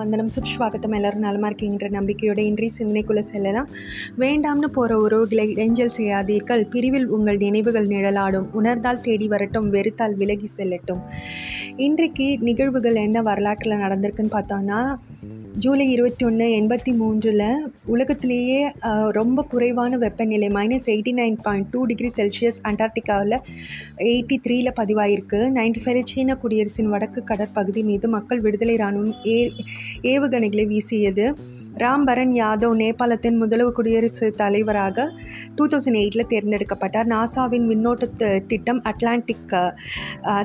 வந்தனம் சுப்ஸ்வாகத்தம் எல்லோரும் நலமாக இருக்கின்ற நம்பிக்கையோட இன்றைய சிந்தனைக்குள்ளே செல்லலாம். வேண்டாம்னு போகிற உறவுகளை இடைஞ்சல் செய்யாதீர்கள். பிரிவில் உங்கள் நினைவுகள் நிழலாடும். உணர்ந்தால் தேடி வரட்டும். வெறுத்தால் விலகி செல்லட்டும். இன்றைக்கு நிகழ்வுகள் என்ன வரலாற்றில் நடந்திருக்குன்னு பார்த்தோன்னா ஜூலை இருபத்தி ஒன்று எண்பத்தி மூன்றில் உலகத்திலேயே ரொம்ப குறைவான வெப்பநிலை minus eighty nine point two degree Celsius அண்டார்டிகாவில் eighty த்ரீல பதிவாயிருக்கு. நைன்டி ஃபைவ்ல சீன குடியரசின் வடக்கு கடற்பகுதி மீது மக்கள் விடுதலை இராணுவம் ஏ ஏவுகணைகளை வீசியது. ராம்பரன் யாதவ் நேபாளத்தின் முதல் குடியரசுத் தலைவராக டூ தௌசண்ட் எயிட்டில் தேர்ந்தெடுக்கப்பட்டார். நாசாவின் விண்ணோட்ட திட்டம் அட்லாண்டிக்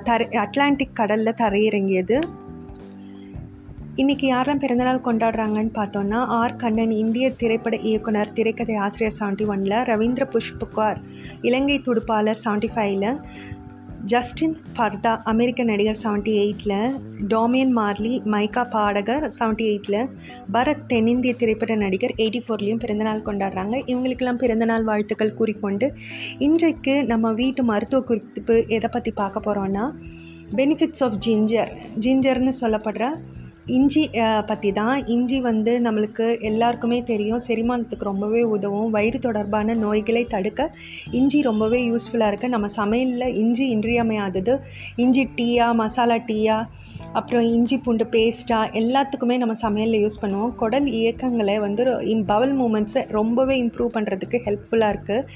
தரை அட்லாண்டிக் கடலில் தரையிறங்கியது. இன்றைக்கி யாரெல்லாம் பிறந்தநாள் கொண்டாடுறாங்கன்னு பார்த்தோன்னா ஆர். கண்ணன் இந்திய திரைப்பட இயக்குனர் திரைக்கதை ஆசிரியர் செவன்ட்டி ஒனில் ரவீந்திர புஷ்புகார் இலங்கை துடுப்பாளர் செவன்ட்டி ஃபைவ்ல ஜஸ்டின் பர்தா அமெரிக்க நடிகர் செவன்ட்டி எயிட்டில் டோமியன் மார்லி மைக்கா பாடகர் செவன்ட்டி எயிட்டில் பரத் தென்னிந்திய திரைப்பட நடிகர் எயிட்டி ஃபோர்லேயும் பிறந்தநாள் கொண்டாடுறாங்க. இவங்களுக்கெல்லாம் பிறந்தநாள் வாழ்த்துக்கள் கூறிக்கொண்டு இன்றைக்கு நம்ம வீட்டு மருத்துவ குறிப்பு எதை பற்றி பார்க்க போகிறோன்னா பெனிஃபிட்ஸ் ஆஃப் ஜிஞ்சர் ஜிஞ்சர்னு சொல்லப்படுற இஞ்சி பற்றி தான். இஞ்சி வந்து நம்மளுக்கு எல்லாருக்குமே தெரியும். செரிமானத்துக்கு ரொம்பவே உதவும். வயிறு தொடர்பான நோய்களை தடுக்க இஞ்சி ரொம்பவே யூஸ்ஃபுல்லாக இருக்குது நம்ம சமையலில் இஞ்சி இன்றியமையாதது. இஞ்சி டீயா மசாலா டீயா அப்புறம் இஞ்சி பூண்டு பேஸ்ட்டாக எல்லாத்துக்குமே நம்ம சமையலில் யூஸ் பண்ணுவோம். குடல் இயக்கங்களை வந்து பவல் மூமெண்ட்ஸை ரொம்பவே இம்ப்ரூவ் பண்ணுறதுக்கு ஹெல்ப்ஃபுல்லாக இருக்குது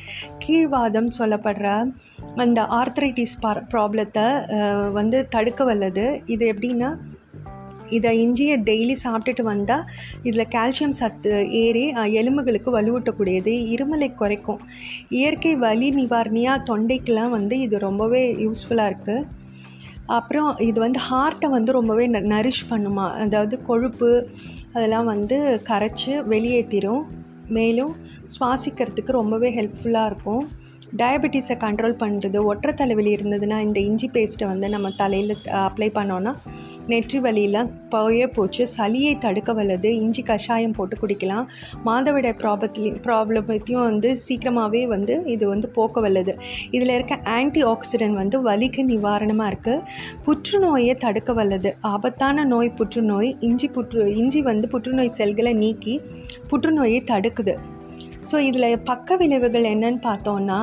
கீழ்வாதம் சொல்லப்படுற அந்த ஆர்த்ரைட்டிஸ் ப்ராப்ளத்தை வந்து தடுக்க வல்லது. இது எப்படின்னா இதை இஞ்சியை டெய்லி சாப்பிட்டுட்டு வந்தால் இதில் கால்சியம் சத்து ஏறி எலும்புகளுக்கு வலுவூட்டக்கூடியது. இருமலை குறைக்கும். இயற்கை வலி நிவாரணியாக தொண்டைக்கெலாம் வந்து இது ரொம்பவே யூஸ்ஃபுல்லாக இருக்குது அப்புறம் இது வந்து ஹார்ட்டை வந்து ரொம்பவே ந நரிஷ் பண்ணுமா அதாவது கொழுப்பு அதெல்லாம் வந்து கரைச்சி வெளியேற்றிடும் மேலும் சுவாசிக்கிறதுக்கு ரொம்பவே ஹெல்ப்ஃபுல்லாக இருக்கும். டயபெட்டிஸை கண்ட்ரோல் பண்ணுறது ஒற்றை தலைவலி இருந்ததுன்னா இந்த இஞ்சி பேஸ்ட்டை வந்து நம்ம தலையில் அப்ளை பண்ணோன்னா நெற்றி வலியெல்லாம் போயே போச்சு. சளியை தடுக்க வல்லது. இஞ்சி கஷாயம் போட்டு குடிக்கலாம். மாதவிடாய் ப்ராபத்திலையும் ப்ராப்ளத்தையும் வந்து சீக்கிரமாகவே வந்து இது வந்து போக்க வல்லது. இதில் இருக்க ஆன்டி ஆக்சிடென்ட் வந்து வலிக்கு நிவாரணமாக இருக்குது புற்றுநோயை தடுக்க வல்லது. ஆபத்தான நோய் புற்றுநோய் இஞ்சி புற்று இஞ்சி வந்து புற்றுநோய் செல்களை நீக்கி புற்றுநோயை தடுக்குது. ஸோ இதில் பக்க விளைவுகள் என்னன்னு பார்த்தோன்னா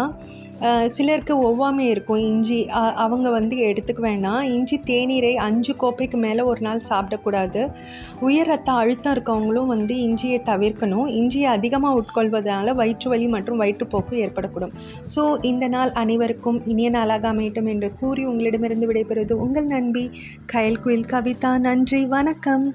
சிலருக்கு ஒவ்வாமை இருக்கும். இஞ்சி அவங்க வந்து எடுத்துக்க வேணாம் இஞ்சி தேநீரை அஞ்சு கோப்பைக்கு மேலே ஒரு நாள் சாப்பிடக்கூடாது. உயர் ரத்த அழுத்தம் இருக்கவங்களும் வந்து இஞ்சியை தவிர்க்கணும். இஞ்சியை அதிகமாக உட்கொள்வதனால வயிற்று வலி மற்றும் வயிற்றுப்போக்கு ஏற்படக்கூடும். ஸோ இந்த நாள் அனைவருக்கும் இனிய நாளாக அமையட்டும் என்று கூறி உங்களிடமிருந்து விடைபெறுவது உங்கள் நண்பி கயல் குயில் கவிதா. நன்றி வணக்கம்.